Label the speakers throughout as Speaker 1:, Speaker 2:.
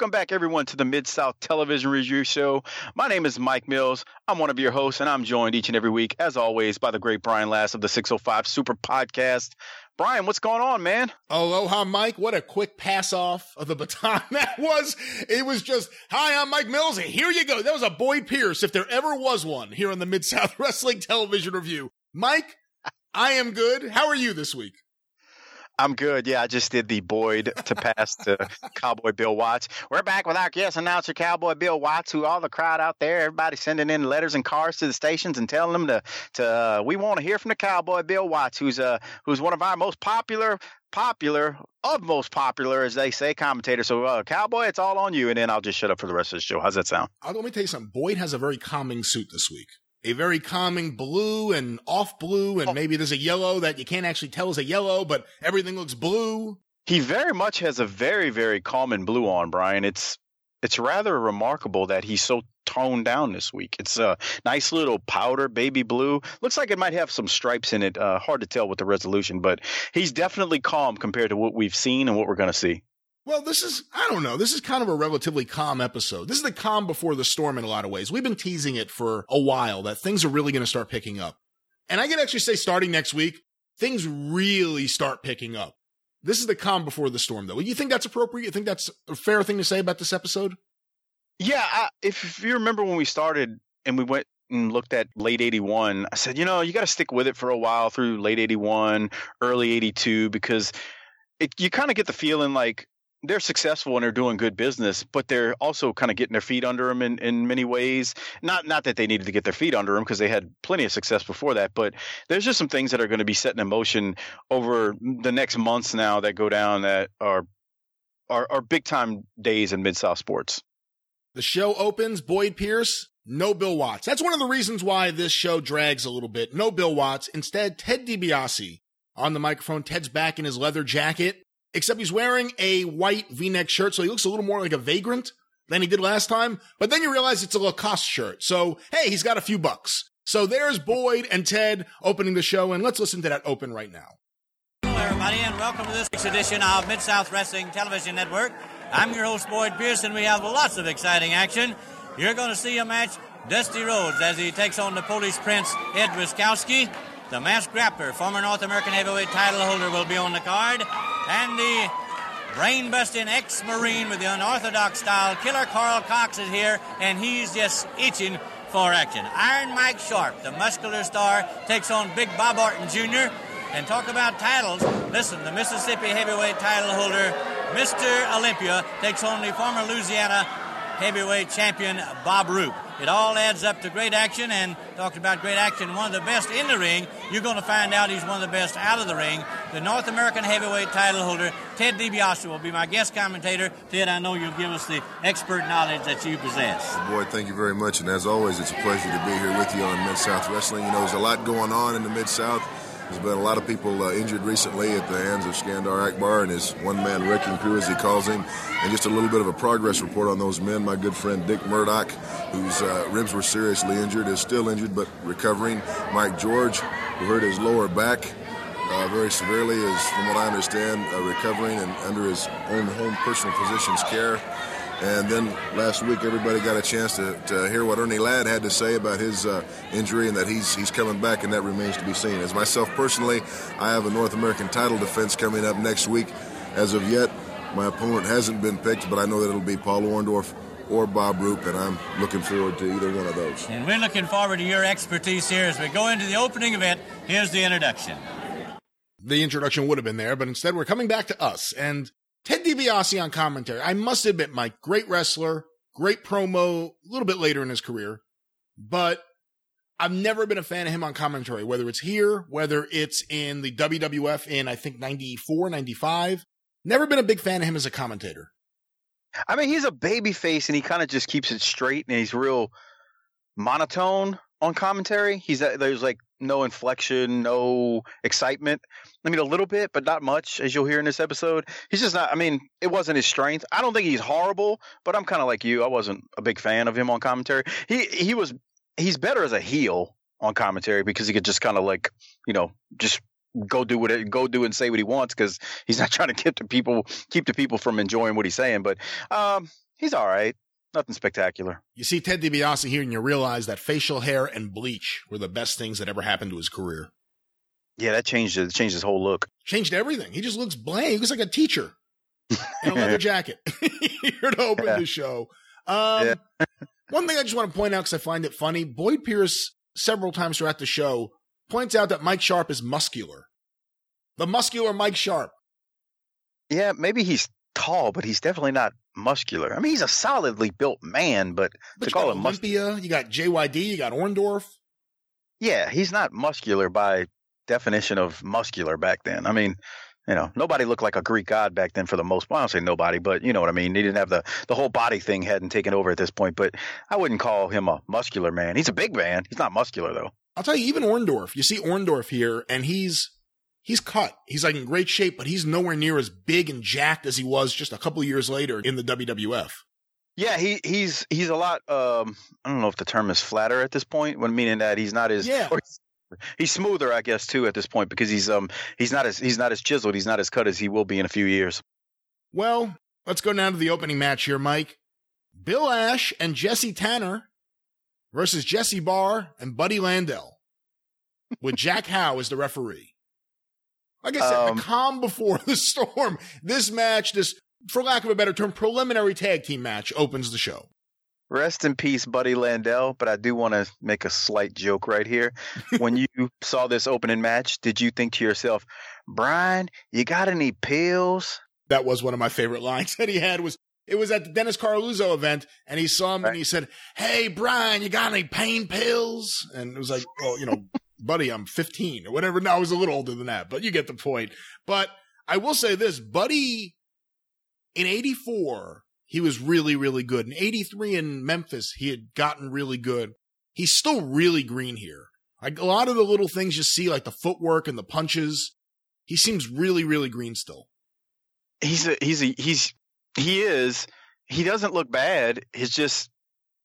Speaker 1: Welcome back, everyone, to the Mid South Television Review Show. My name is Mike Mills. I'm one of your hosts, and I'm joined each and every week, as always, by the great Brian Last of the 605 Super Podcast. Brian, what's going on, man?
Speaker 2: Aloha, Mike. What a quick pass off of the baton that was. It was just, hi, I'm Mike Mills, and here you go. That was a Boyd Pierce, if there ever was one, here on the Mid South Wrestling Television Review. Mike, I am good. How are you this week?
Speaker 1: I'm good. Yeah, I just did the Boyd to pass to Cowboy Bill Watts. We're back with our guest announcer, Cowboy Bill Watts, who all the crowd out there, everybody sending in letters and cards to the stations and telling them to to uh, we want to hear from the Cowboy Bill Watts, who's uh who's one of our most popular popular of most popular as they say commentators. So uh, Cowboy, it's all on you, and then I'll just shut up for the rest of the show. How's that sound?
Speaker 2: Uh, let me tell you something. Boyd has a very calming suit this week a very calming blue and off blue, and oh. maybe there's a yellow that you can't actually tell is a yellow, but everything looks blue.
Speaker 1: He very much has a very, very calming blue on, Brian. It's it's rather remarkable that he's so toned down this week. It's a nice little powder baby blue. Looks like it might have some stripes in it. Uh, hard to tell with the resolution, but he's definitely calm compared to what we've seen and what we're going to see.
Speaker 2: Well, this is, I don't know. This is kind of a relatively calm episode. This is the calm before the storm in a lot of ways. We've been teasing it for a while that things are really going to start picking up. And I can actually say starting next week, things really start picking up. This is the calm before the storm, though. You think that's appropriate? You think that's a fair thing to say about this episode?
Speaker 1: Yeah. I, if you remember when we started and we went and looked at late 81, I said, you know, you got to stick with it for a while through late 81, early 82, because it, you kind of get the feeling like they're successful and they're doing good business, but they're also kind of getting their feet under them in, in many ways. Not not that they needed to get their feet under them because they had plenty of success before that, but there's just some things that are going to be set in motion over the next months now that go down that are are, are big time days in Mid South sports.
Speaker 2: The show opens Boyd Pierce, no Bill Watts. That's one of the reasons why this show drags a little bit. No Bill Watts. Instead, Ted DiBiase on the microphone. Ted's back in his leather jacket except he's wearing a white v-neck shirt, so he looks a little more like a vagrant than he did last time. But then you realize it's a Lacoste shirt. So, hey, he's got a few bucks. So there's Boyd and Ted opening the show, and let's listen to that open right now.
Speaker 3: Hello, everybody, and welcome to this week's edition of Mid South Wrestling Television Network. I'm your host, Boyd Pierce. We have lots of exciting action. You're going to see a match Dusty Rhodes as he takes on the Polish Prince Ed Wiskowski. The masked grappler, former North American heavyweight title holder, will be on the card. And the brain busting ex Marine with the unorthodox style, Killer Karl Kox is here, and he's just itching for action. Iron Mike Sharpe, the muscular star, takes on Big Bob Orton Jr. And talk about titles. Listen, the Mississippi heavyweight title holder, Mr. Olympia, takes on the former Louisiana heavyweight champion Bob Roop. It all adds up to great action, and talking about great action, one of the best in the ring, you're going to find out he's one of the best out of the ring. The North American heavyweight title holder, Ted DiBiase, will be my guest commentator. Ted, I know you'll give us the expert knowledge that you possess.
Speaker 4: Boy, thank you very much, and as always, it's a pleasure to be here with you on Mid South Wrestling. You know, there's a lot going on in the Mid South. There's been a lot of people uh, injured recently at the hands of Skandar Akbar and his one man wrecking crew, as he calls him. And just a little bit of a progress report on those men. My good friend Dick Murdoch, whose uh, ribs were seriously injured, is still injured but recovering. Mike George, who hurt his lower back uh, very severely, is, from what I understand, uh, recovering and under his own home personal physician's care. And then last week, everybody got a chance to, to hear what Ernie Ladd had to say about his uh, injury and that he's he's coming back, and that remains to be seen. As myself personally, I have a North American title defense coming up next week. As of yet, my opponent hasn't been picked, but I know that it'll be Paul Orndorff or Bob Roop, and I'm looking forward to either one of those.
Speaker 3: And we're looking forward to your expertise here as we go into the opening event. Here's the introduction.
Speaker 2: The introduction would have been there, but instead we're coming back to us. And Ted DiBiase on commentary. I must admit, Mike, great wrestler, great promo, a little bit later in his career, but I've never been a fan of him on commentary, whether it's here, whether it's in the WWF in, I think, 94, 95. Never been a big fan of him as a commentator.
Speaker 1: I mean, he's a baby face and he kind of just keeps it straight and he's real monotone on commentary. He's there's like no inflection, no excitement. I mean, a little bit, but not much, as you'll hear in this episode. He's just not. I mean, it wasn't his strength. I don't think he's horrible, but I'm kind of like you. I wasn't a big fan of him on commentary. He he was he's better as a heel on commentary because he could just kind of like you know just go do what it, go do and say what he wants because he's not trying to keep the people keep the people from enjoying what he's saying. But um, he's all right. Nothing spectacular.
Speaker 2: You see Ted DiBiase here, and you realize that facial hair and bleach were the best things that ever happened to his career.
Speaker 1: Yeah, that changed it. Changed his whole look.
Speaker 2: Changed everything. He just looks bland. He looks like a teacher in a leather jacket. here to open
Speaker 1: Yeah.
Speaker 2: the show. Um,
Speaker 1: Yeah.
Speaker 2: one thing I just want to point out because I find it funny. Boyd Pierce several times throughout the show points out that Mike Sharpe is muscular. The muscular Mike Sharpe.
Speaker 1: Yeah, maybe he's tall, but he's definitely not muscular. I mean, he's a solidly built man, but
Speaker 2: But
Speaker 1: to call him muscular,
Speaker 2: Olympia, you got JYD, you got Orndorff.
Speaker 1: yeah, he's not muscular by definition of muscular back then. I mean, you know, nobody looked like a Greek god back then for the most. Well, I don't say nobody, but you know what I mean. He didn't have the the whole body thing hadn't taken over at this point. But I wouldn't call him a muscular man. He's a big man. He's not muscular though.
Speaker 2: I'll tell you, even Orndorff, you see Orndorff here, and he's he's cut. He's like in great shape, but he's nowhere near as big and jacked as he was just a couple of years later in the WWF.
Speaker 1: Yeah, he he's he's a lot. Um, I don't know if the term is flatter at this point. When meaning that he's not as
Speaker 2: Yeah.
Speaker 1: he's, he's smoother, I guess, too at this point because he's um he's not as he's not as chiseled. He's not as cut as he will be in a few years.
Speaker 2: Well, let's go down to the opening match here, Mike. Bill Ash and Jesse Tanner versus Jesse Barr and Buddy Landell, with Jack Howe as the referee. Like I said,
Speaker 1: Um,
Speaker 2: the calm before the storm. This match, this, for lack of a better term, preliminary tag team match opens the show.
Speaker 1: Rest in peace, Buddy Landell. But I do want to make a slight joke right here. when you saw this opening match, did you think to yourself, Brian, you got any pills?
Speaker 2: That was one of my favorite lines that he had was it was at the Dennis Coralluzzo event and he saw him and he said, Hey Brian, you got any pain pills? And it was like, Oh, you know, buddy, I'm 15 or whatever. No, I was a little older than that, but you get the point. But I will say this, Buddy in 84, he was really, really good. In 83 in Memphis, he had gotten really good. He's still really green here. Like a lot of the little things you see, like the footwork and the punches, he seems really, really green still.
Speaker 1: he's a he's a he's he is he doesn't look bad. He's just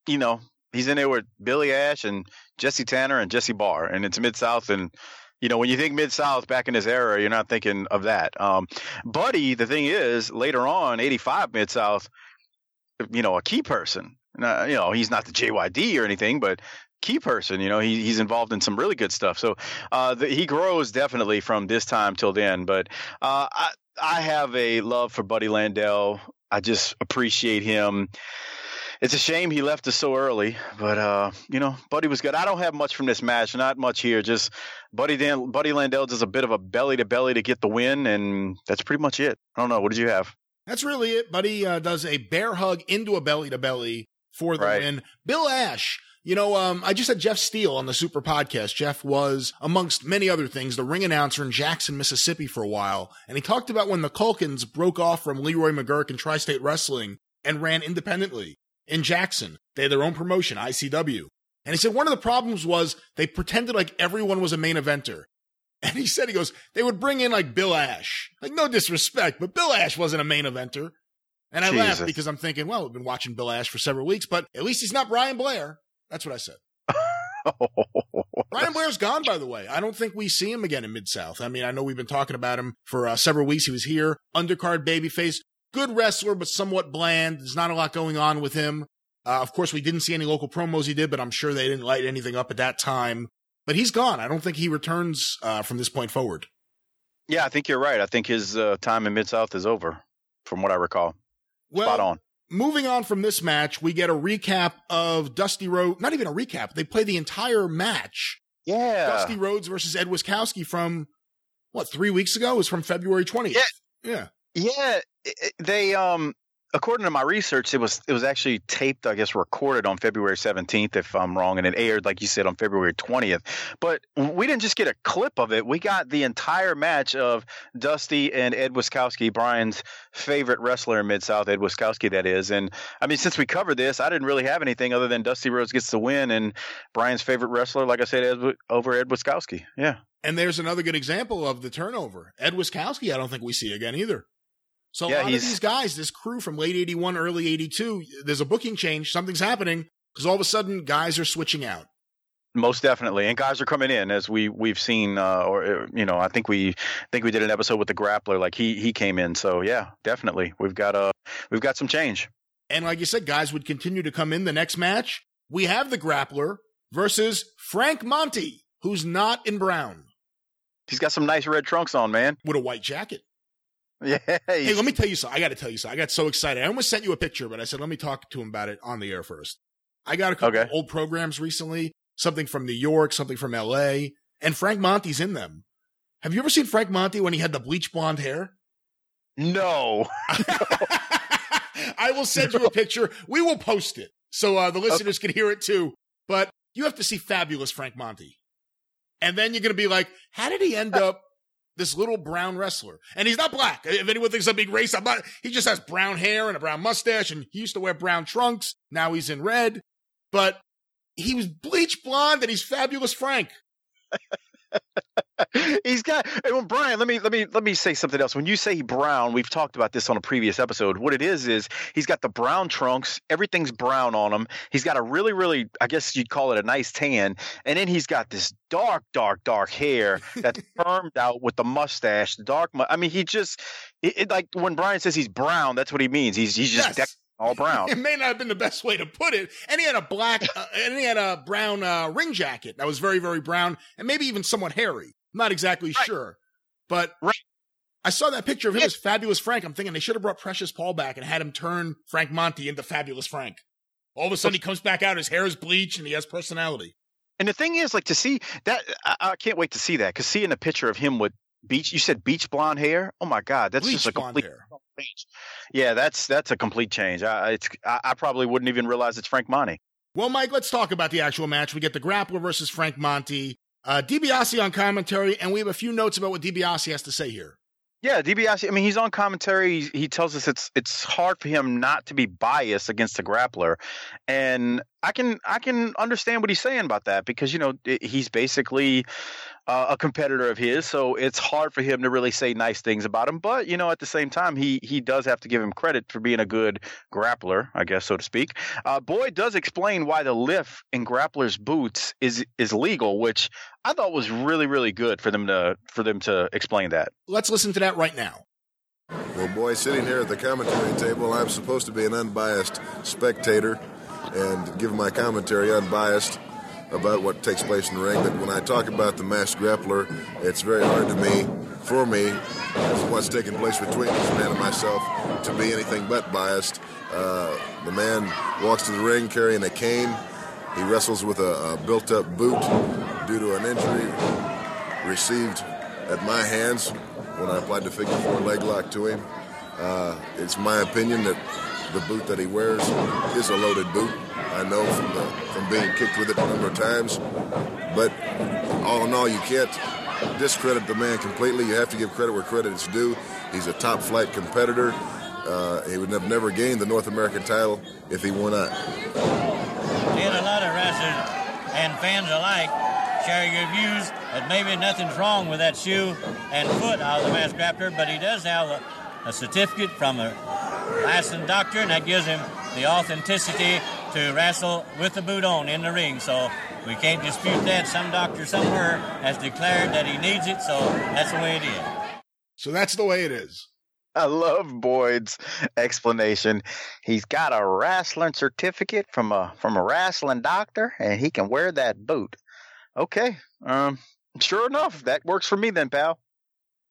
Speaker 1: you know he's in there with Billy Ash and Jesse Tanner and Jesse Barr, and it's Mid South. And you know when you think Mid South back in this era, you're not thinking of that. Um, Buddy, the thing is, later on, '85 Mid South, you know, a key person. You know, he's not the JYD or anything, but key person. You know, he, he's involved in some really good stuff. So uh, the, he grows definitely from this time till then. But uh, I, I have a love for Buddy Landell. I just appreciate him. It's a shame he left us so early, but uh, you know, Buddy was good. I don't have much from this match, not much here. Just Buddy Dan, Buddy Landell does a bit of a belly to belly to get the win, and that's pretty much it. I don't know. What did you have?
Speaker 2: That's really it. Buddy uh, does a bear hug into a belly to belly for the
Speaker 1: Right.
Speaker 2: win. Bill Ash, you know, um, I just had Jeff Steele on the Super Podcast. Jeff was, amongst many other things, the ring announcer in Jackson, Mississippi for a while. And he talked about when the Culkins broke off from Leroy McGuirk and Tri State Wrestling and ran independently in Jackson. They had their own promotion, ICW. And he said one of the problems was they pretended like everyone was a main eventer. And he said, he goes, they would bring in like Bill Ash. Like, no disrespect, but Bill Ash wasn't a main eventer. And I laughed because I'm thinking, well, we've been watching Bill Ash for several weeks, but at least he's not Brian Blair. That's what I said. Brian Blair's gone, by the way. I don't think we see him again in Mid South. I mean, I know we've been talking about him for uh, several weeks. He was here, undercard babyface, good wrestler, but somewhat bland. There's not a lot going on with him. Uh, of course, we didn't see any local promos he did, but I'm sure they didn't light anything up at that time. But he's gone. I don't think he returns uh, from this point forward.
Speaker 1: yeah, I think you're right. I think his uh, time in Mid South is over, from what I recall.
Speaker 2: Well,
Speaker 1: Spot on.
Speaker 2: moving on from this match, we get a recap of Dusty Rhodes. Not even a recap. They play the entire match.
Speaker 1: Yeah.
Speaker 2: Dusty Rhodes versus Ed Wiskowski from what three weeks ago? It was from February twentieth. Yeah.
Speaker 1: Yeah, i- they um according to my research it was it was actually taped I guess recorded on February 17th if I'm wrong and it aired like you said on February 20th. But we didn't just get a clip of it. We got the entire match of Dusty and Ed Wiskowski, Brian's favorite wrestler in Mid-South, Ed Wiskowski that is. And I mean since we covered this, I didn't really have anything other than Dusty Rhodes gets the win and Brian's favorite wrestler like I said Ed, over Ed Wiskowski. Yeah.
Speaker 2: And there's another good example of the turnover. Ed Wiskowski, I don't think we see again either. So a
Speaker 1: Yeah,
Speaker 2: lot of these guys, this crew from late 81, early 82, there's a booking change. Something's happening because all of a sudden guys are switching out.
Speaker 1: Most definitely, and guys are coming in as we we've seen, uh, or you know, I think we think we did an episode with the grappler, like he he came in. So yeah, definitely, we've got a uh, we've got some change.
Speaker 2: And like you said, guys would continue to come in the next match. We have the grappler versus Frank Monty, who's not in brown.
Speaker 1: He's got some nice red trunks on, man,
Speaker 2: with a white jacket.
Speaker 1: Yeah.
Speaker 2: Hey, let me tell you something. I got to tell you something. I got so excited. I almost sent you a picture, but I said let me talk to him about it on the air first. I got a couple okay. old programs recently something from New York, something from LA, and Frank Monty's in them. Have you ever seen Frank Monty when he had the bleach blonde hair?
Speaker 1: No.
Speaker 2: I will send you a picture. We will post it so uh, the listeners okay. can hear it too. But you have to see fabulous Frank Monty. And then you're going to be like, how did he end up this little brown wrestler? And he's not black. If anyone thinks I'm being racist, I'm not. He just has brown hair and a brown mustache, and he used to wear brown trunks. Now he's in red. But he was bleach blonde and he's fabulous Frank.
Speaker 1: he's got well, Brian. Let me let me let me say something else. When you say brown, we've talked about this on a previous episode. What it is is he's got the brown trunks. Everything's brown on him. He's got a really really, I guess you'd call it a nice tan, and then he's got this dark, dark, dark hair that's firmed out with the mustache. The dark. I mean, he just it, it, like when Brian says he's brown, that's what he means. He's he's just yes all brown.
Speaker 2: it may not have been the best way to put it. And he had a black, uh, and he had a brown uh, ring jacket that was very, very brown, and maybe even somewhat hairy. I'm not exactly right. sure, but
Speaker 1: right.
Speaker 2: I saw that picture of him as Fabulous Frank. I'm thinking they should have brought Precious Paul back and had him turn Frank Monty into Fabulous Frank. All of a sudden, he comes back out. His hair is bleached, and he has personality.
Speaker 1: And the thing is, like to see that, I, I can't wait to see that because seeing a picture of him with beach, you said beach blonde hair. Oh my god, that's
Speaker 2: bleach
Speaker 1: just a
Speaker 2: complete
Speaker 1: change. Yeah, that's that's a complete change. I, it's I, I probably wouldn't even realize it's Frank Monty.
Speaker 2: Well, Mike, let's talk about the actual match. We get the grappler versus Frank Monty. Uh, DiBiase on commentary, and we have a few notes about what DiBiase has to say here.
Speaker 1: Yeah, DiBiase. I mean, he's on commentary. He, he, tells us it's it's hard for him not to be biased against the grappler, and I can I can understand what he's saying about that because you know he's basically uh, a competitor of his, so it's hard for him to really say nice things about him. But you know, at the same time, he he does have to give him credit for being a good grappler, I guess, so to speak. Uh, Boyd does explain why the lift in grappler's boots is is legal, which I thought was really really good for them to for them to explain that.
Speaker 2: Let's listen to that right now.
Speaker 4: Well, boy, sitting here at the commentary table, I'm supposed to be an unbiased spectator and give my commentary unbiased about what takes place in the ring. But when I talk about the masked grappler, it's very hard to me, for me, what's taking place between this man and myself, to be anything but biased. Uh, the man walks to the ring carrying a cane. He wrestles with a, a built up boot due to an injury received at my hands when I applied the figure four leg lock to him. Uh, it's my opinion that the boot that he wears is a loaded boot. I know from the, from being kicked with it a number of times. But all in all, you can't discredit the man completely. You have to give credit where credit is due. He's a top flight competitor. Uh, he would have never gained the North American title if he were not.
Speaker 3: And a lot of wrestlers and fans alike share your views that maybe nothing's wrong with that shoe and foot out of the mass grappler, but he does have a, a certificate from a licensed doctor, and that gives him the authenticity to wrestle with the boot on in the ring. So we can't dispute that. Some doctor somewhere has declared that he needs it, so that's the way it is.
Speaker 2: So that's the way it is.
Speaker 1: I love Boyd's explanation. He's got a wrestling certificate from a from a wrestling doctor, and he can wear that boot. Okay, um, sure enough, that works for me then, pal.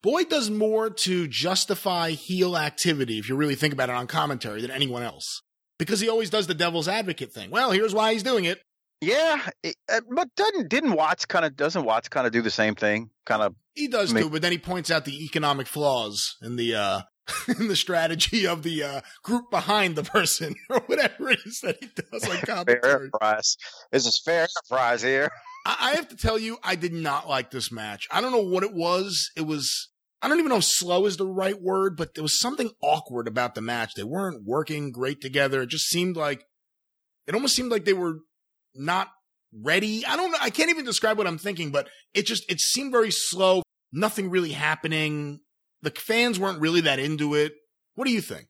Speaker 2: Boyd does more to justify heel activity, if you really think about it on commentary, than anyone else because he always does the devil's advocate thing. Well, here's why he's doing it.
Speaker 1: Yeah, uh, but doesn't didn't Watts kind of doesn't Watts kind of do the same thing? Kind of
Speaker 2: he does make- do, but then he points out the economic flaws in the uh in the strategy of the uh group behind the person or whatever it is that he does like
Speaker 1: fair price. This is fair price here.
Speaker 2: I have to tell you, I did not like this match. I don't know what it was. It was I don't even know if slow is the right word, but there was something awkward about the match. They weren't working great together. It just seemed like it almost seemed like they were not ready. I don't know. I can't even describe what I'm thinking, but it just it seemed very slow. Nothing really happening. The fans weren't really that into it. What do you think?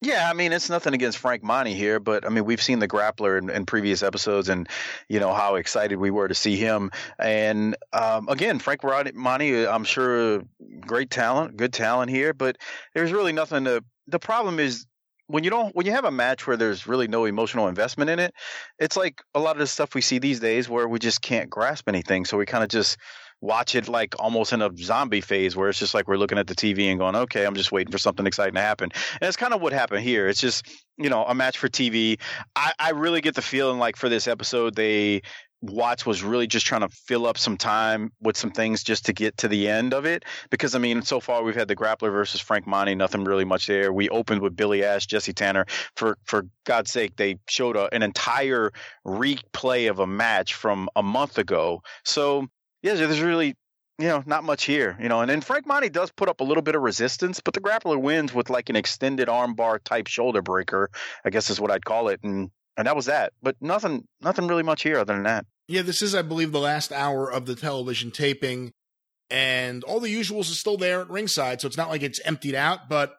Speaker 1: Yeah, I mean it's nothing against Frank Monty here, but I mean we've seen the grappler in, in previous episodes, and you know how excited we were to see him. And um, again, Frank Monty, I'm sure great talent, good talent here, but there's really nothing to. The problem is when you don't when you have a match where there's really no emotional investment in it, it's like a lot of the stuff we see these days where we just can't grasp anything, so we kind of just watch it like almost in a zombie phase where it's just like we're looking at the TV and going, okay, I'm just waiting for something exciting to happen. And it's kind of what happened here. It's just, you know, a match for TV. I, I really get the feeling like for this episode, they Watts was really just trying to fill up some time with some things just to get to the end of it. Because I mean, so far we've had the grappler versus Frank Monty, nothing really much there. We opened with Billy Ash, Jesse Tanner. For for God's sake, they showed a, an entire replay of a match from a month ago. So yeah, there's really you know not much here. You know, and then Frank Monty does put up a little bit of resistance, but the grappler wins with like an extended armbar type shoulder breaker. I guess is what I'd call it, and and that was that. But nothing, nothing really much here other than that.
Speaker 2: Yeah, this is, I believe, the last hour of the television taping, and all the usuals are still there at ringside, so it's not like it's emptied out. But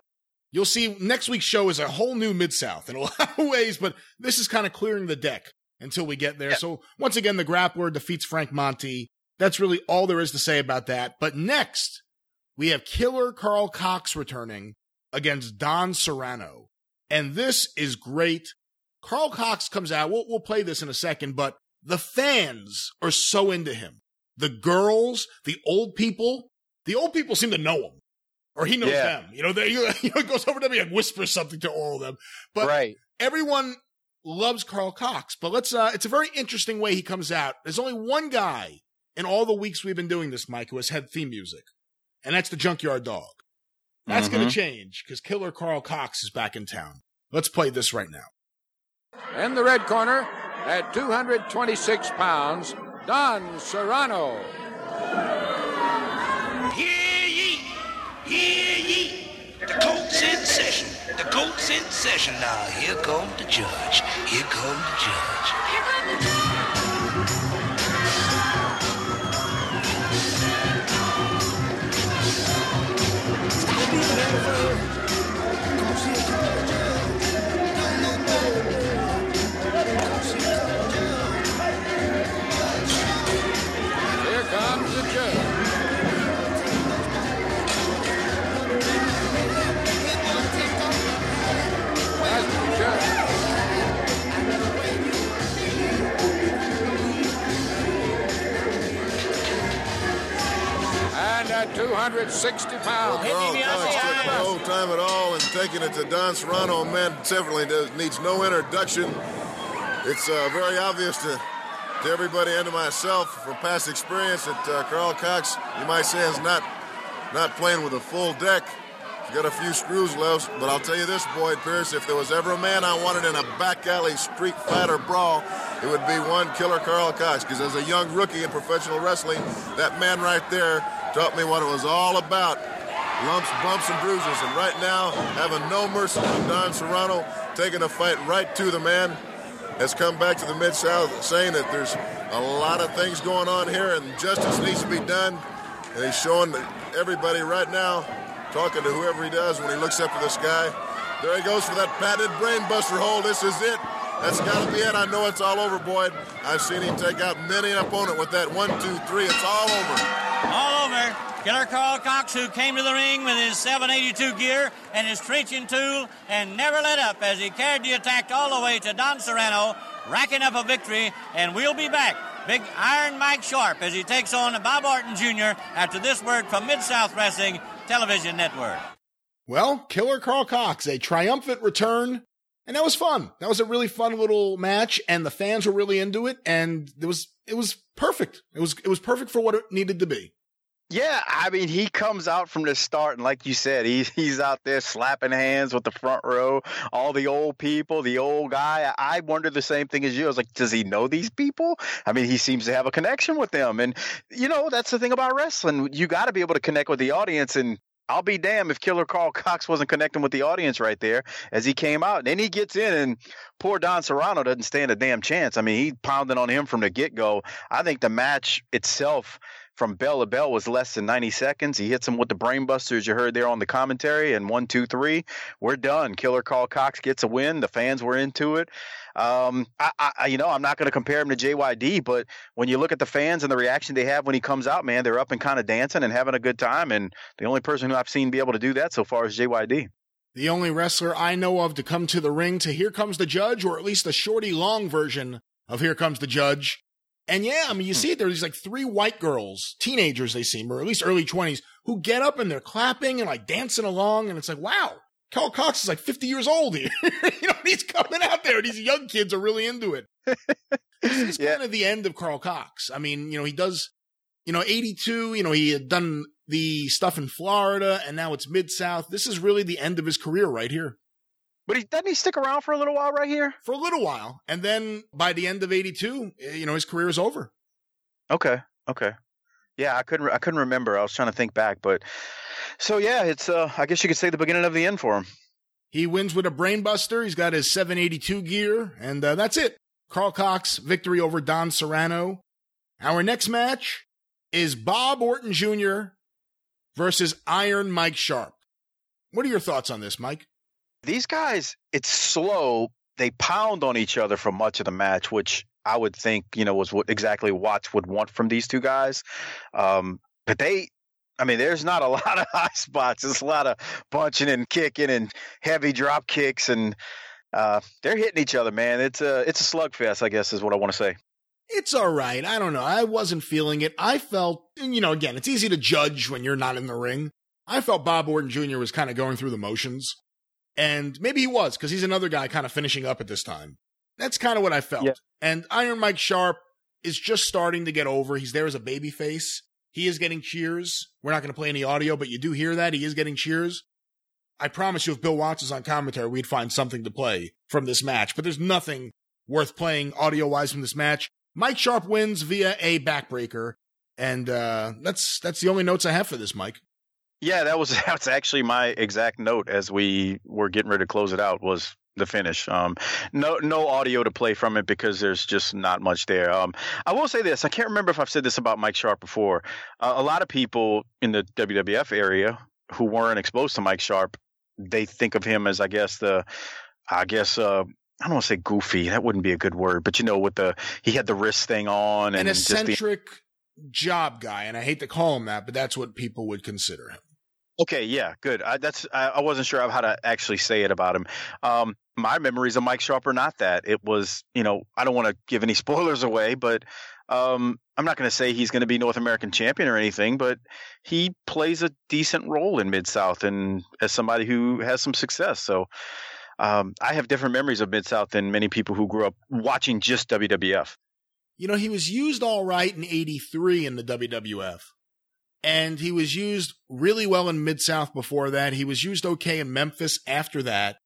Speaker 2: you'll see next week's show is a whole new Mid South in a lot of ways, but this is kind of clearing the deck until we get there. Yeah. So once again, the grappler defeats Frank Monty that's really all there is to say about that. But next, we have Killer Karl Kox returning against Don Serrano. And this is great. Karl Kox comes out. We'll, we'll play this in a second, but the fans are so into him. The girls, the old people, the old people seem to know him or he knows yeah. them. You know, they, you know, goes over to me and whispers something to all of them. But right. everyone loves Karl Kox. But let's, uh, it's a very interesting way he comes out. There's only one guy in all the weeks we've been doing this, Mike, who has had theme music, and that's the Junkyard Dog. That's mm-hmm. going to change because Killer Karl Kox is back in town. Let's play this right now.
Speaker 5: In the red corner, at 226 pounds, Don Serrano.
Speaker 6: Hear ye! Hear ye! The court's in session. The court's in session now. Here comes the judge. Here comes the judge. Here comes the judge.
Speaker 5: And
Speaker 4: Don Serrano, man, definitely does, needs no introduction. It's uh, very obvious to, to everybody and to myself from past experience that uh, Karl Kox, you might say, is not not playing with a full deck. He's got a few screws left, but I'll tell you this, Boyd Pierce, if there was ever a man I wanted in a back alley street fight or brawl, it would be one killer Karl Kox, because as a young rookie in professional wrestling, that man right there taught me what it was all about. Lumps, bumps, and bruises. And right now, having no mercy on Don Serrano, taking a fight right to the man, has come back to the Mid South saying that there's a lot of things going on here and justice needs to be done. And he's showing everybody right now, talking to whoever he does when he looks up to the sky. There he goes for that patented brainbuster hold. This is it. That's got to be it. I know it's all over, Boyd. I've seen him take out many an opponent with that one, two, three. It's all over.
Speaker 3: All over. Killer Karl Kox, who came to the ring with his 782 gear and his trenching tool and never let up as he carried the attack all the way to Don Serrano, racking up a victory. And we'll be back. Big Iron Mike Sharpe as he takes on Bob Orton Jr. after this word from Mid South Wrestling Television Network.
Speaker 2: Well, Killer Karl Kox, a triumphant return and that was fun. That was a really fun little match, and the fans were really into it, and it was it was perfect. It was it was perfect for what it needed to be.
Speaker 1: Yeah, I mean, he comes out from the start, and like you said, he's he's out there slapping hands with the front row, all the old people, the old guy. I wonder the same thing as you. I was like, does he know these people? I mean, he seems to have a connection with them, and you know, that's the thing about wrestling. You got to be able to connect with the audience, and I'll be damned if Killer Karl Kox wasn't connecting with the audience right there as he came out. And then he gets in, and poor Don Serrano doesn't stand a damn chance. I mean, he pounded on him from the get go. I think the match itself from bell to bell was less than 90 seconds. He hits him with the brainbusters you heard there on the commentary, and one, two, three, we're done. Killer Karl Kox gets a win. The fans were into it. Um, I, I, you know, I'm not going to compare him to JYD, but when you look at the fans and the reaction they have when he comes out, man, they're up and kind of dancing and having a good time. And the only person who I've seen be able to do that so far is JYD.
Speaker 2: The only wrestler I know of to come to the ring to Here Comes the Judge, or at least the shorty long version of Here Comes the Judge. And yeah, I mean, you hmm. see it. There's like three white girls, teenagers they seem, or at least early 20s, who get up and they're clapping and like dancing along. And it's like, wow, Karl Kox is like 50 years old here. you know, he's coming out there. And these young kids are really into it. this is yeah. kind of the end of Karl Kox. I mean, you know, he does, you know, 82, you know, he had done the stuff in Florida and now it's Mid South. This is really the end of his career right here.
Speaker 1: But he doesn't he stick around for a little while right here?
Speaker 2: For a little while. And then by the end of 82, eh, you know, his career is over.
Speaker 1: Okay. Okay. Yeah, I couldn't I couldn't remember. I was trying to think back, but so yeah, it's uh I guess you could say the beginning of the end for him.
Speaker 2: He wins with a brainbuster. He's got his 782 gear, and uh, that's it. Karl Kox victory over Don Serrano. Our next match is Bob Orton Jr. versus Iron Mike Sharpe. What are your thoughts on this, Mike?
Speaker 1: These guys, it's slow. They pound on each other for much of the match, which I would think, you know, was what exactly Watts would want from these two guys. Um, but they, I mean, there's not a lot of high spots. There's a lot of punching and kicking and heavy drop kicks, and uh, they're hitting each other, man. It's a it's a slugfest, I guess, is what I want to say.
Speaker 2: It's all right. I don't know. I wasn't feeling it. I felt, you know, again, it's easy to judge when you're not in the ring. I felt Bob Orton Jr. was kind of going through the motions. And maybe he was, because he's another guy kind of finishing up at this time. That's kind of what I felt. Yeah. And Iron Mike Sharpe is just starting to get over. He's there as a baby face. He is getting cheers. We're not going to play any audio, but you do hear that. He is getting cheers. I promise you, if Bill Watts was on commentary, we'd find something to play from this match, but there's nothing worth playing audio wise from this match. Mike Sharpe wins via a backbreaker. And uh, that's that's the only notes I have for this, Mike.
Speaker 1: Yeah, that was that's actually my exact note as we were getting ready to close it out was the finish. Um, no, no audio to play from it because there's just not much there. Um, I will say this: I can't remember if I've said this about Mike Sharpe before. Uh, a lot of people in the WWF area who weren't exposed to Mike Sharpe, they think of him as, I guess, the, I guess, uh, I don't want to say goofy. That wouldn't be a good word, but you know, with the he had the wrist thing on and
Speaker 2: an eccentric the, job guy, and I hate to call him that, but that's what people would consider him.
Speaker 1: Okay, yeah, good. I, that's I, I, wasn't sure how to actually say it about him. Um, my memories of Mike Sharpe are not that. It was, you know, I don't want to give any spoilers away, but um, I'm not going to say he's going to be North American champion or anything, but he plays a decent role in Mid South and as somebody who has some success. So um, I have different memories of Mid South than many people who grew up watching just WWF.
Speaker 2: You know, he was used all right in '83 in the WWF and he was used really well in Mid South before that. He was used okay in Memphis after that.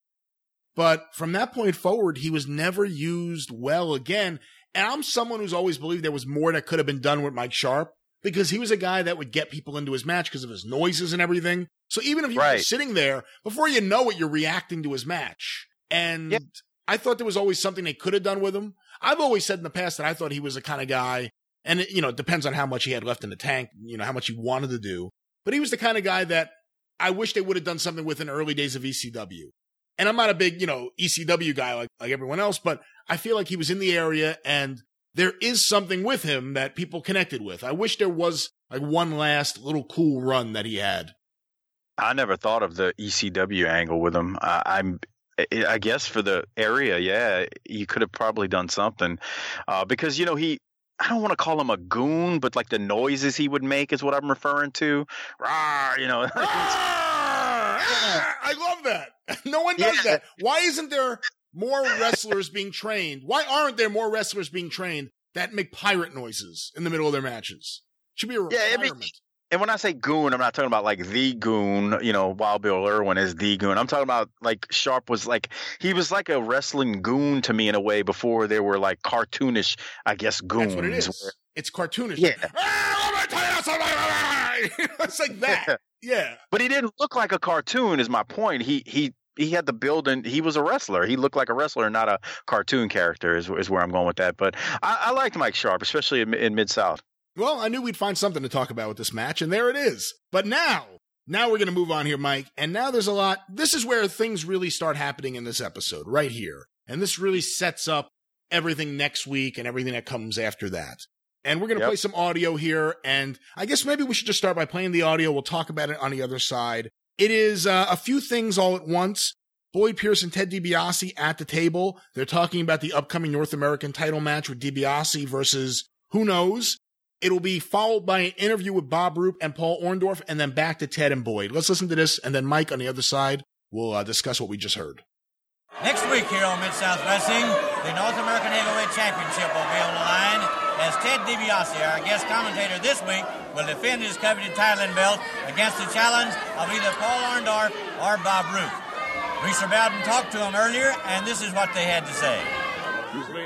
Speaker 2: But from that point forward, he was never used well again. And I'm someone who's always believed there was more that could have been done with Mike Sharpe because he was a guy that would get people into his match because of his noises and everything. So even if you right. sitting there, before you know it, you're reacting to his match. And yep. I thought there was always something they could have done with him. I've always said in the past that I thought he was the kind of guy and it, you know, it depends on how much he had left in the tank, you know, how much he wanted to do. But he was the kind of guy that I wish they would have done something with in early days of ECW. And I'm not a big, you know, ECW guy like, like everyone else, but I feel like he was in the area and there is something with him that people connected with. I wish there was like one last little cool run that he had.
Speaker 1: I never thought of the ECW angle with him. I, I'm I guess for the area, yeah, you could have probably done something uh, because you know he I don't want to call him a goon, but like the noises he would make is what I'm referring to. Rawr, you know. Ah!
Speaker 2: I love that. No one does yeah. that. Why isn't there more wrestlers being trained? Why aren't there more wrestlers being trained that make pirate noises in the middle of their matches? Should be a requirement. Yeah,
Speaker 1: and when I say goon, I'm not talking about like the goon, you know, Wild Bill Irwin is the goon. I'm talking about like Sharpe was like he was like a wrestling goon to me in a way before there were like cartoonish, I guess, goons.
Speaker 2: That's what it is. It's cartoonish. Yeah. it's like that. Yeah.
Speaker 1: But he didn't look like a cartoon. Is my point. He he he had the build and he was a wrestler. He looked like a wrestler, not a cartoon character. Is is where I'm going with that. But I, I liked Mike Sharpe, especially in, in Mid South.
Speaker 2: Well, I knew we'd find something to talk about with this match, and there it is. But now, now we're going to move on here, Mike. And now there's a lot. This is where things really start happening in this episode, right here. And this really sets up everything next week and everything that comes after that. And we're going to
Speaker 1: Yep.
Speaker 2: play some audio here. And I guess maybe we should just start by playing the audio. We'll talk about it on the other side. It is uh, a few things all at once. Boyd Pierce and Ted DiBiase at the table. They're talking about the upcoming North American title match with DiBiase versus who knows. It'll be followed by an interview with Bob Roop and Paul Orndorff, and then back to Ted and Boyd. Let's listen to this, and then Mike on the other side will uh, discuss what we just heard.
Speaker 3: Next week here on Mid South Wrestling, the North American Heavyweight Championship will be on the line as Ted DiBiase, our guest commentator this week, will defend his coveted title and belt against the challenge of either Paul Orndorff or Bob Roop. Reeser Bowden talked to him earlier, and this is what they had to say.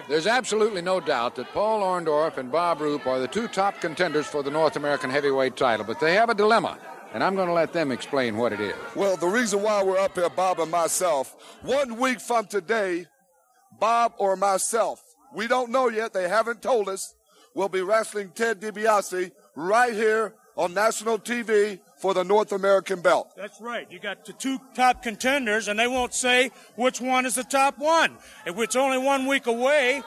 Speaker 5: There's absolutely no doubt that Paul Orndorff and Bob Roop are the two top contenders for the North American heavyweight title, but they have a dilemma, and I'm going to let them explain what it is.
Speaker 7: Well, the reason why we're up here, Bob and myself, one week from today, Bob or myself, we don't know yet, they haven't told us, will be wrestling Ted DiBiase right here on national TV for the North American belt.
Speaker 8: That's right. You got the two top contenders, and they won't say which one is the top one. If it's only one week away,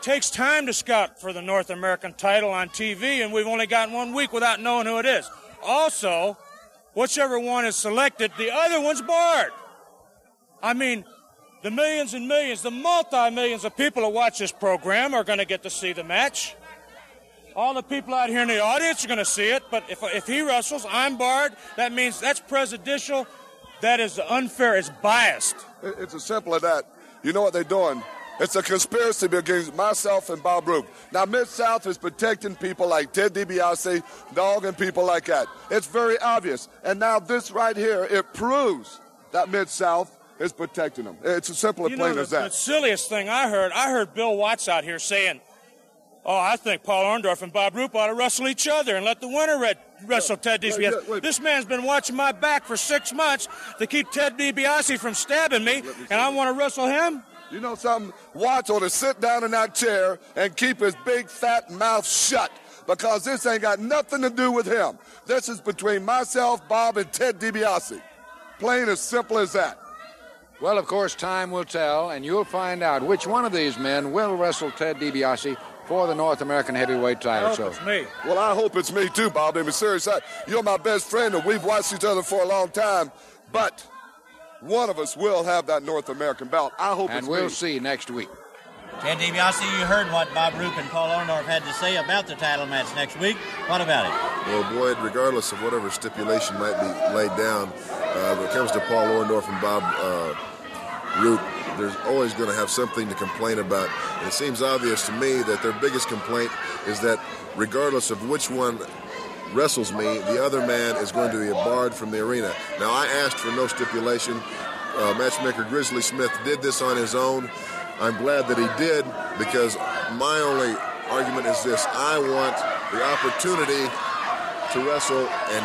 Speaker 8: takes time to scout for the North American title on TV, and we've only gotten one week without knowing who it is. Also, whichever one is selected, the other one's barred. I mean, the millions and millions, the multi millions of people who watch this program are going to get to see the match. All the people out here in the audience are going to see it, but if, if he wrestles, I'm barred. That means that's presidential. That is unfair. It's biased.
Speaker 7: It's as simple as that. You know what they're doing? It's a conspiracy against myself and Bob Roop. Now, Mid South is protecting people like Ted DiBiase, Dog, and people like that. It's very obvious. And now this right here, it proves that Mid South is protecting them. It's as simple and plain
Speaker 8: know,
Speaker 7: as
Speaker 8: the, the silliest thing I heard, I heard Bill Watts out here saying, Oh, I think Paul Orndorff and Bob Roop ought to wrestle each other and let the winner re- wrestle Ted DiBiase.
Speaker 7: yeah, wait.
Speaker 8: This man's been watching my back for six months to keep Ted DiBiase from stabbing me, and I want to wrestle him?
Speaker 7: You know something? Watts ought to sit down in that chair and keep his big fat mouth shut because this ain't got nothing to do with him. This is between myself, Bob, and Ted DiBiase. Plain as simple as that.
Speaker 5: Well, of course, time will tell, and you'll find out which one of these men will wrestle Ted DiBiase for the North American heavyweight
Speaker 8: I
Speaker 5: title.
Speaker 8: hope
Speaker 5: So,
Speaker 8: it's me.
Speaker 7: Well, I hope it's me too, Bob. I mean, seriously, you're my best friend, and we've watched each other for a long time. But one of us will have that North American belt. I hope
Speaker 5: and
Speaker 7: it's
Speaker 5: we'll
Speaker 7: me.
Speaker 5: see next week.
Speaker 3: Ted DiBiase, you heard what Bob Roop and Paul Orndorff had to say about the title match next week. What about it?
Speaker 4: Well, Boyd, regardless of whatever stipulation might be laid down, uh, when it comes to Paul Orndorff and Bob uh, Roop, there's always going to have something to complain about. And it seems obvious to me that their biggest complaint is that regardless of which one wrestles me, the other man is going to be barred from the arena. Now, I asked for no stipulation. Uh, matchmaker Grizzly Smith did this on his own. I'm glad that he did because my only argument is this I want the opportunity to wrestle and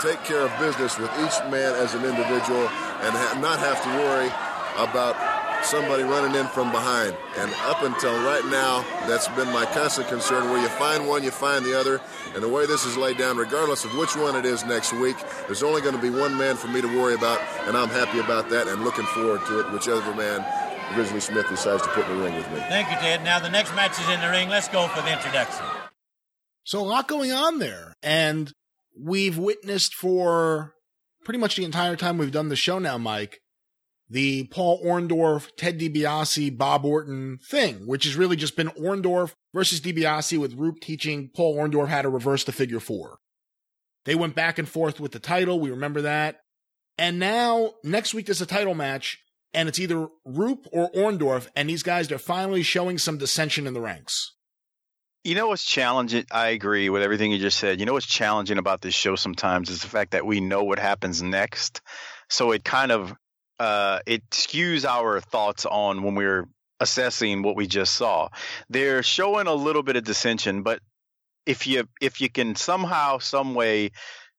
Speaker 4: take care of business with each man as an individual and ha- not have to worry about somebody running in from behind. And up until right now, that's been my constant concern. Where you find one, you find the other. And the way this is laid down, regardless of which one it is next week, there's only going to be one man for me to worry about, and I'm happy about that and looking forward to it, whichever man Grizzly Smith decides to put in the ring with me.
Speaker 3: Thank you, Ted. Now the next match is in the ring. Let's go for the introduction.
Speaker 2: So a lot going on there. And we've witnessed for pretty much the entire time we've done the show now, Mike, the Paul Orndorff, Ted DiBiase, Bob Orton thing, which has really just been Orndorff versus DiBiase with Roop teaching Paul Orndorff how to reverse the figure four. They went back and forth with the title. We remember that. And now next week there's a title match and it's either Roop or Orndorff. And these guys, they're finally showing some dissension in the ranks.
Speaker 1: You know what's challenging? I agree with everything you just said. You know what's challenging about this show sometimes is the fact that we know what happens next, so it kind of uh, it skews our thoughts on when we're assessing what we just saw. They're showing a little bit of dissension, but if you if you can somehow, some way,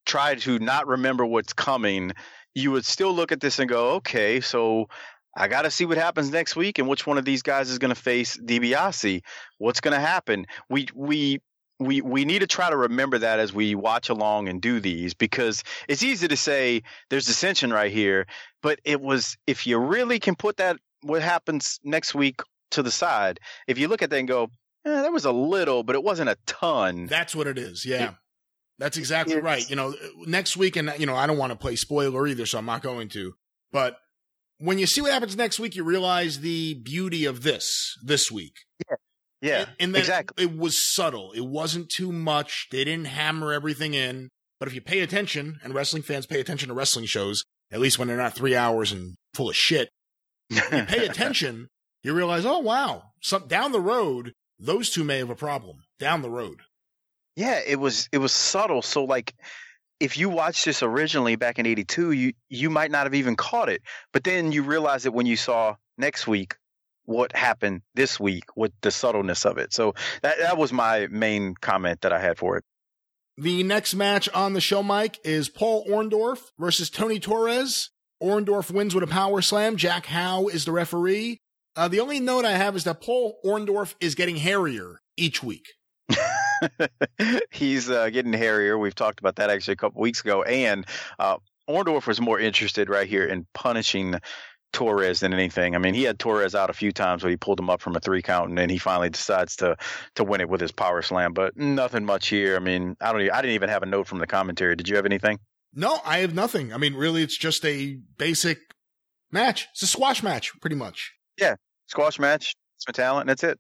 Speaker 1: try to not remember what's coming, you would still look at this and go, okay, so I got to see what happens next week and which one of these guys is going to face DiBiase. What's going to happen? We we we we need to try to remember that as we watch along and do these because it's easy to say there's dissension right here, but it was if you really can put that what happens next week to the side, if you look at that and go, eh, there was a little, but it wasn't a ton.
Speaker 2: That's what it is. Yeah. It, That's exactly right. You know, next week, and you know, I don't want to play spoiler either, so I'm not going to. But when you see what happens next week, you realize the beauty of this this week.
Speaker 1: Yeah. Yeah,
Speaker 2: and, and
Speaker 1: exactly.
Speaker 2: It, it was subtle. It wasn't too much. They didn't hammer everything in. But if you pay attention, and wrestling fans pay attention to wrestling shows, at least when they're not three hours and full of shit, you pay attention, you realize, oh wow, some down the road, those two may have a problem down the road.
Speaker 1: Yeah, it was it was subtle. So like if you watched this originally back in 82, you you might not have even caught it. But then you realize it when you saw next week what happened this week with the subtleness of it. So that that was my main comment that I had for it.
Speaker 2: The next match on the show, Mike, is Paul Orndorff versus Tony Torres. Orndorff wins with a power slam. Jack Howe is the referee. Uh, the only note I have is that Paul Orndorff is getting hairier each week.
Speaker 1: He's uh, getting hairier. We've talked about that actually a couple weeks ago. And uh, Orndorff was more interested right here in punishing Torres than anything. I mean, he had Torres out a few times when he pulled him up from a three count, and then he finally decides to to win it with his power slam. But nothing much here. I mean, I don't. Even, I didn't even have a note from the commentary. Did you have anything?
Speaker 2: No, I have nothing. I mean, really, it's just a basic match. It's a squash match, pretty much.
Speaker 1: Yeah, squash match. Some talent, and that's it.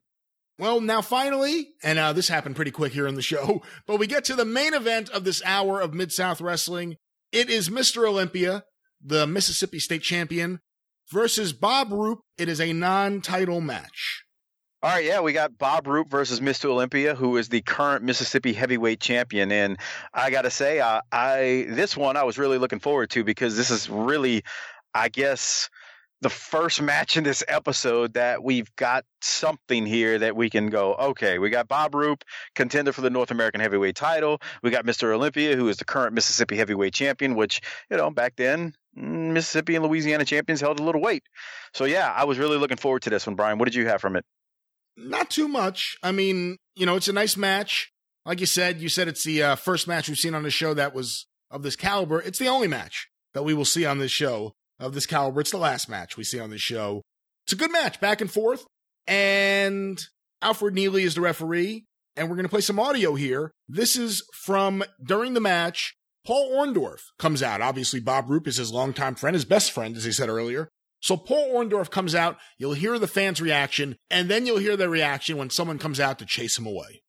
Speaker 2: Well, now finally, and uh, this happened pretty quick here in the show, but we get to the main event of this hour of Mid South Wrestling. It is Mr. Olympia, the Mississippi State Champion, versus Bob Roop. It is a non-title match.
Speaker 1: All right, yeah, we got Bob Roop versus Mr. Olympia, who is the current Mississippi heavyweight champion, and I got to say, I, I this one I was really looking forward to because this is really, I guess, the first match in this episode that we've got something here that we can go, okay, we got Bob Roop, contender for the North American heavyweight title. We got Mr. Olympia, who is the current Mississippi heavyweight champion, which, you know, back then, Mississippi and Louisiana champions held a little weight. So, yeah, I was really looking forward to this one, Brian. What did you have from it?
Speaker 2: Not too much. I mean, you know, it's a nice match. Like you said, you said it's the uh, first match we've seen on the show that was of this caliber. It's the only match that we will see on this show of this caliber. It's the last match we see on this show. It's a good match, back and forth. And Alfred Neely is the referee. And we're going to play some audio here. This is from during the match. Paul Orndorff comes out. Obviously, Bob Roop is his longtime friend, his best friend, as he said earlier. So Paul Orndorff comes out. You'll hear the fans' reaction, and then you'll hear their reaction when someone comes out to chase him away.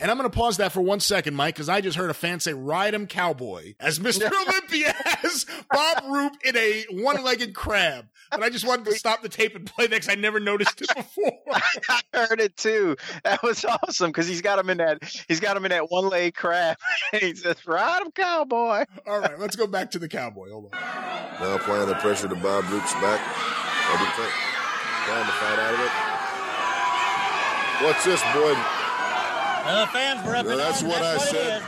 Speaker 2: And I'm going to pause that for one second, Mike, because I just heard a fan say, ride him cowboy, as Mr. Olympia has Bob Roop in a one legged crab. But I just wanted to stop the tape and play that because I never noticed it before.
Speaker 1: I heard it too. That was awesome because he's got him in that he's got him in that one leg crab. And he says, ride him cowboy.
Speaker 2: All right, let's go back to the cowboy. Hold on.
Speaker 4: Now applying the pressure to Bob Roop's back. Trying to fight out of it. What's this, Boyd?
Speaker 3: the fans were up
Speaker 4: no, that's what I said.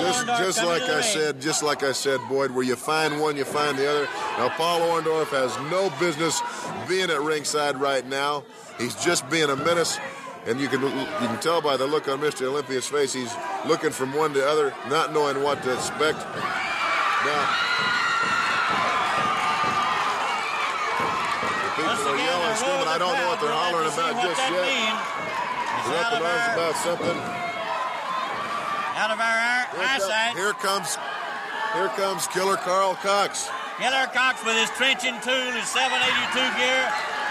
Speaker 4: Just, just like I said, just like I said, Boyd, where you find one, you find the other. Now, Paul Orndorff has no business being at ringside right now. He's just being a menace, and you can you can tell by the look on Mr. Olympia's face, he's looking from one to the other, not knowing what to expect. Now, the people are yelling, screaming. I don't know what they're hollering about just yet. They're up in arms about something.
Speaker 3: Out of our eyesight.
Speaker 4: Here comes, here comes Killer Karl Kox.
Speaker 3: Killer Kox with his trenching tool, his 782 gear,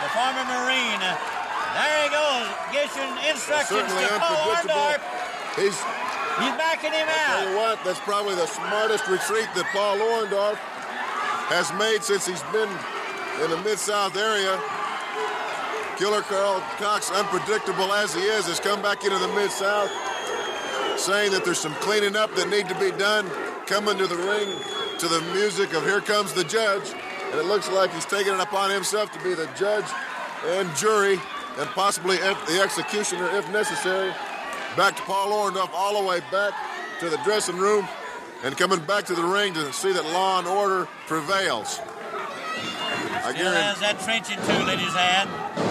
Speaker 3: the former Marine. There he goes, giving instructions to Paul Orndorff.
Speaker 4: He's,
Speaker 3: He's backing him
Speaker 4: I tell
Speaker 3: out.
Speaker 4: you what, that's probably the smartest retreat that Paul Orndorff has made since he's been in the Mid-South area. Killer Karl Kox, unpredictable as he is, has come back into the Mid-South, saying that there's some cleaning up that need to be done, coming to the ring to the music of Here Comes the Judge, and it looks like he's taking it upon himself to be the judge and jury and possibly the executioner if necessary. Back to Paul Orndorff, all the way back to the dressing room, and coming back to the ring to see that law and order prevails. I
Speaker 3: Still has that trenching tool in his hand.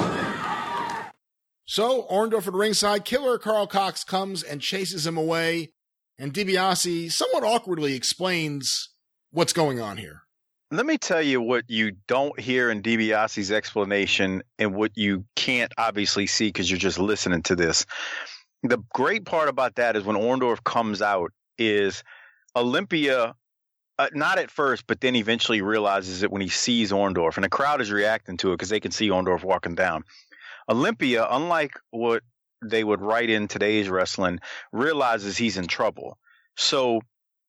Speaker 2: So Orndorff at ringside, killer Karl Kox comes and chases him away, and DiBiase somewhat awkwardly explains what's going on here.
Speaker 1: Let me tell you what you don't hear in DiBiase's explanation and what you can't obviously see because you're just listening to this. The great part about that is when Orndorff comes out is Olympia uh, not at first, but then eventually realizes it when he sees Orndorff, and the crowd is reacting to it because they can see Orndorff walking down. Olympia, unlike what they would write in today's wrestling, realizes he's in trouble. So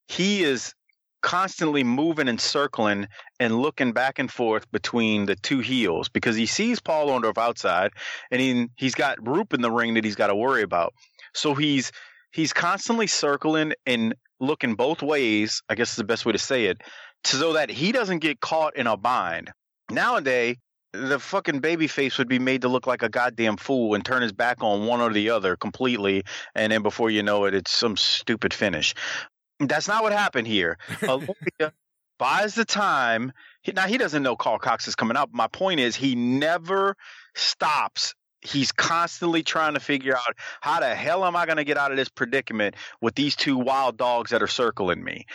Speaker 1: he is constantly moving and circling and looking back and forth between the two heels because he sees Paul Orndorff outside and he, he's got Roop in the ring that he's got to worry about. So he's he's constantly circling and looking both ways, I guess is the best way to say it, so that he doesn't get caught in a bind. Nowadays, the fucking baby face would be made to look like a goddamn fool and turn his back on one or the other completely, and then before you know it, it's some stupid finish. That's not what happened here. Olympia buys the time. Now he doesn't know Karl Kox is coming out. My point is he never stops. He's constantly trying to figure out how the hell am I going to get out of this predicament with these two wild dogs that are circling me.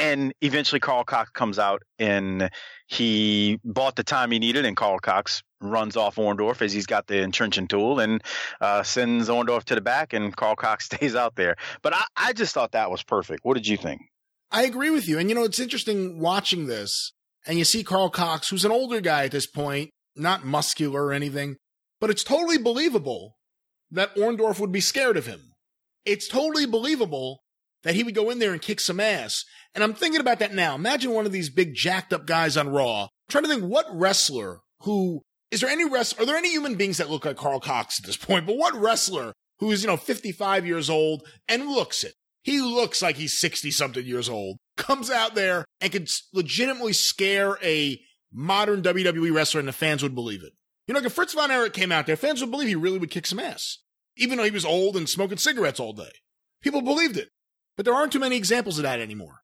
Speaker 1: And eventually, Karl Kox comes out and he bought the time he needed, and Karl Kox runs off Orndorff as he's got the entrenching tool and uh, sends Orndorff to the back, and Karl Kox stays out there. But I, I just thought that was perfect. What did you think?
Speaker 2: I agree with you. And you know, it's interesting watching this, and you see Karl Kox, who's an older guy at this point, not muscular or anything, but it's totally believable that Orndorff would be scared of him. It's totally believable that he would go in there and kick some ass. And I'm thinking about that now. Imagine one of these big jacked up guys on Raw. I'm trying to think what wrestler who is there any wrestler? Are there any human beings that look like Karl Kox at this point? But what wrestler who is you know 55 years old and looks it? He looks like he's 60 something years old. Comes out there and can legitimately scare a modern WWE wrestler, and the fans would believe it. You know, if Fritz von Erich came out there, fans would believe he really would kick some ass, even though he was old and smoking cigarettes all day. People believed it, but there aren't too many examples of that anymore.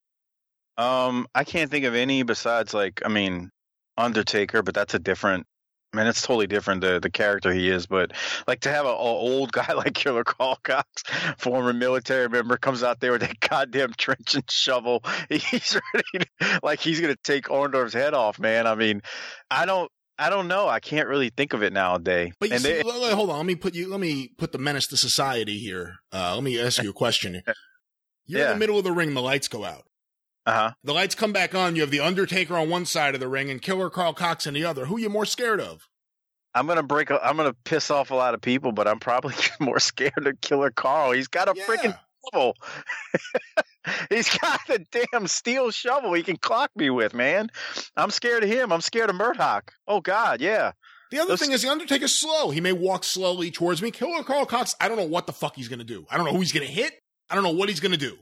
Speaker 1: Um, I can't think of any besides like I mean, Undertaker, but that's a different. I mean, it's totally different the the character he is, but like to have an old guy like Killer Karl Kox, former military member, comes out there with a goddamn trench and shovel. He's ready, to, like he's gonna take Orndorff's head off, man. I mean, I don't. I don't know. I can't really think of it nowadays.
Speaker 2: But see,
Speaker 1: they,
Speaker 2: hold on. Let me put you. Let me put the menace to society here. Uh, let me ask you a question. You're in the middle of the ring. The lights go out.
Speaker 1: uh huh.
Speaker 2: The lights come back on. You have the Undertaker on one side of the ring and Killer Karl Kox on the other. Who you more scared of?
Speaker 1: I'm gonna break. A, I'm gonna piss off a lot of people, but I'm probably more scared of Killer Karl. He's got a freaking shovel. He's got a damn steel shovel he can clock me with, man. I'm scared of him. I'm scared of Murdoch. Oh God, yeah.
Speaker 2: The other
Speaker 1: Those-
Speaker 2: thing is the Undertaker's slow. He may walk slowly towards me. Killer Karl Kox. I don't know what the fuck he's gonna do. I don't know who he's gonna hit. I don't know what he's gonna do.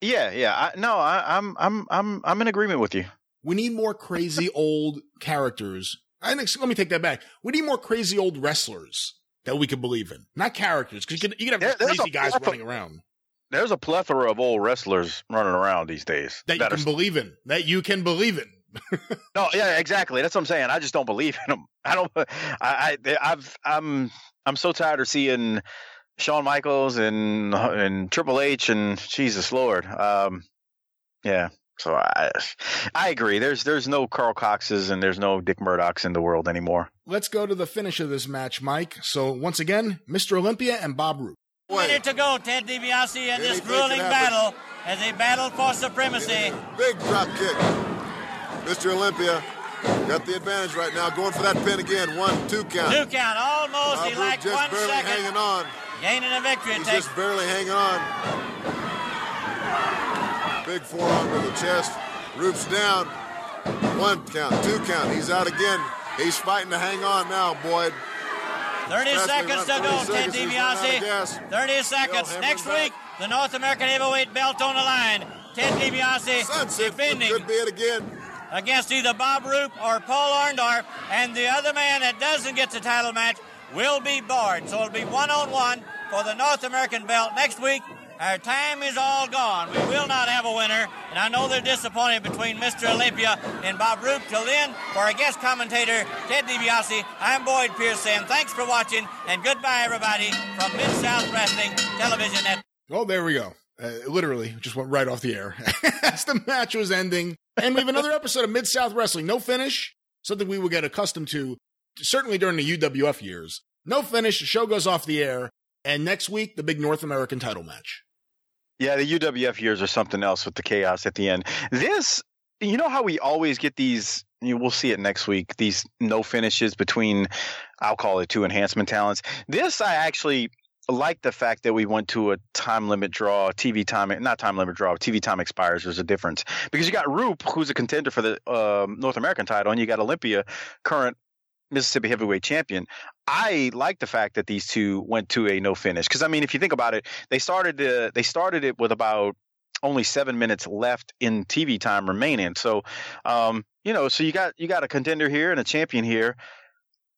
Speaker 1: Yeah, yeah. I, no, I, I'm, I'm, I'm, I'm in agreement with you.
Speaker 2: We need more crazy old characters. I think, let me take that back. We need more crazy old wrestlers that we can believe in, not characters. Because you can, you can have
Speaker 1: there's
Speaker 2: crazy guys
Speaker 1: plethora-
Speaker 2: running around
Speaker 1: There's a plethora of old wrestlers running around these days.
Speaker 2: that you can believe in. That you can believe in.
Speaker 1: No, yeah, exactly. That's what I'm saying. I just don't believe in them. I don't. I, I I've I'm I'm so tired of seeing Shawn Michaels and and Triple H and Jesus Lord. Um, yeah. So I I agree. There's there's no Karl Koxes and there's no Dick Murdochs in the world anymore.
Speaker 2: Let's go to the finish of this match, Mike. So once again, Mr. Olympia and Bob Roop.
Speaker 3: minute to go, Ted DiBiase in this grueling battle as they battle for supremacy.
Speaker 4: Big drop kick. Mr. Olympia got the advantage right now. Going for that pin again. One, two count.
Speaker 3: Two count, almost.
Speaker 4: Bob
Speaker 3: He
Speaker 4: Roop
Speaker 3: lacked
Speaker 4: just
Speaker 3: one
Speaker 4: barely
Speaker 3: second.
Speaker 4: hanging on.
Speaker 3: Gaining a victory.
Speaker 4: He's
Speaker 3: takes
Speaker 4: just barely hanging on. Big forearm to the chest. Roop's down. One count, two count. He's out again. He's fighting to hang on now, Boyd.
Speaker 3: 30
Speaker 4: Fastly
Speaker 3: seconds to
Speaker 4: run,
Speaker 3: go,
Speaker 4: 30
Speaker 3: Ted
Speaker 4: seconds, he's run out of
Speaker 3: DiBiase. 30 seconds. Next
Speaker 4: back.
Speaker 3: week, the North American heavyweight belt on the line. Ted DiBiase
Speaker 4: Sunset
Speaker 3: defending
Speaker 4: could be it again.
Speaker 3: against either Bob Roop or Paul Orndorff, and the other man that doesn't get the title match will be barred. So it'll be one on one for the North American belt next week. Our time is all gone. We will not have a winner, and I know they're disappointed between Mr. Olympia and Bob Roop. Till then, for our guest commentator, Ted DiBiase, I'm Boyd Pierce thanks for watching, and goodbye, everybody, from Mid South Wrestling Television Network.
Speaker 2: Oh, there we go. Uh, literally, just went right off the air as the match was ending. And we have another episode of Mid South Wrestling. No finish, something we will get accustomed to, certainly during the UWF years. No finish, the show goes off the air, and next week, the big North American title match.
Speaker 1: Yeah, the UWF years are something else with the chaos at the end. This, you know how we always get these, you we'll see it next week, these no finishes between, I'll call it two enhancement talents. This, I actually like the fact that we went to a time limit draw, TV time, not time limit draw, TV time expires. There's a difference because you got Roop, who's a contender for the uh, North American title, and you got Olympia, current Mississippi heavyweight champion. I like the fact that these two went to a no finish because I mean, if you think about it, they started uh, they started it with about only seven minutes left in TV time remaining. So, um, you know, so you got you got a contender here and a champion here.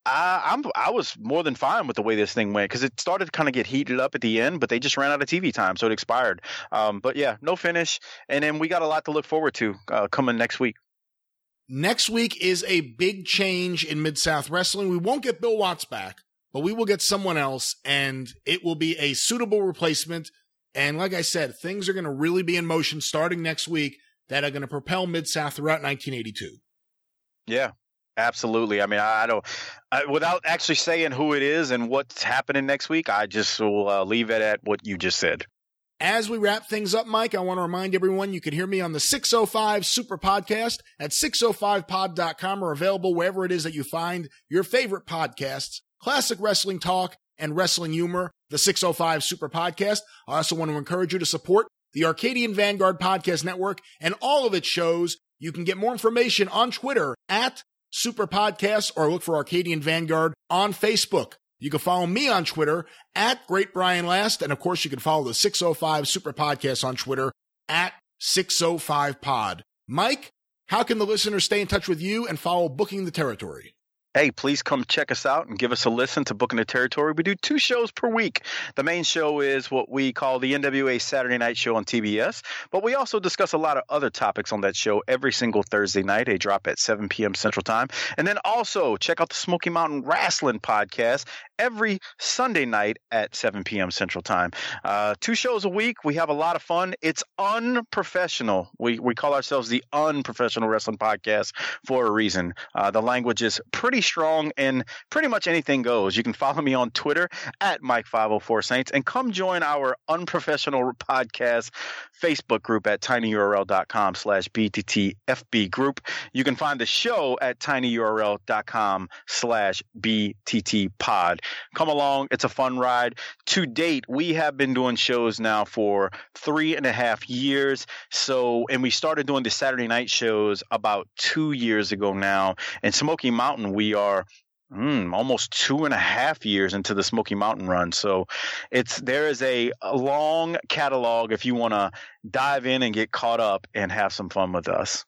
Speaker 1: I, I'm I was more than fine with the way this thing went because it started to kind of get heated up at the end, but they just ran out of TV time, so it expired. Um, but yeah, no finish, and then we got a lot to look forward to uh, coming next week.
Speaker 2: Next week is a big change in Mid South Wrestling. We won't get Bill Watts back, but we will get someone else, and it will be a suitable replacement. And like I said, things are going to really be in motion starting next week that are going to propel Mid South throughout 1982.
Speaker 1: Yeah, absolutely. I mean, I, don't, I, without actually saying who it is and what's happening next week, I just will uh, leave it at what you just said.
Speaker 2: As we wrap things up, Mike, I want to remind everyone you can hear me on the 605 Super Podcast at 605pod.com or available wherever it is that you find your favorite podcasts, classic wrestling talk and wrestling humor, the 605 Super Podcast. I also want to encourage you to support the Arcadian Vanguard Podcast Network and all of its shows. You can get more information on Twitter at Super Podcast or look for Arcadian Vanguard on Facebook. You can follow me on Twitter at Great Brian Last. And of course, you can follow the 605 Super Podcast on Twitter at 605 Pod. Mike, how can the listeners stay in touch with you and follow Booking the Territory?
Speaker 1: Hey, please come check us out and give us a listen to Booking the Territory. We do two shows per week. The main show is what we call the NWA Saturday Night Show on TBS, but we also discuss a lot of other topics on that show every single Thursday night. They drop at 7 p.m. Central Time. And then also check out the Smoky Mountain Wrestling Podcast every Sunday night at 7 p.m. Central Time. Uh, two shows a week. We have a lot of fun. It's unprofessional. We, we call ourselves the Unprofessional Wrestling Podcast for a reason. Uh, the language is pretty strong and pretty much anything goes. You can follow me on Twitter at Mike504Saints and come join our Unprofessional Podcast Facebook group at tinyurl.com slash BTTFB group. You can find the show at tinyurl.com slash BTT pod. Come along. It's a fun ride. To date, we have been doing shows now for three and a half years. So, and we started doing the Saturday night shows about two years ago now. In Smoky Mountain, we are Mm, almost two and a half years into the Smoky Mountain run. So it's there is a, a long catalog if you want to dive in and get caught up and have some fun with us.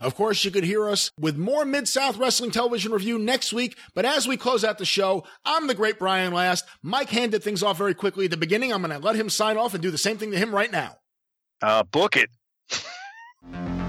Speaker 2: Of course, you could hear us with more Mid South Wrestling Television review next week. But as we close out the show, I'm the great Brian Last. Mike handed things off very quickly at the beginning. I'm going to let him sign off and do the same thing to him right now.
Speaker 1: Uh, book it.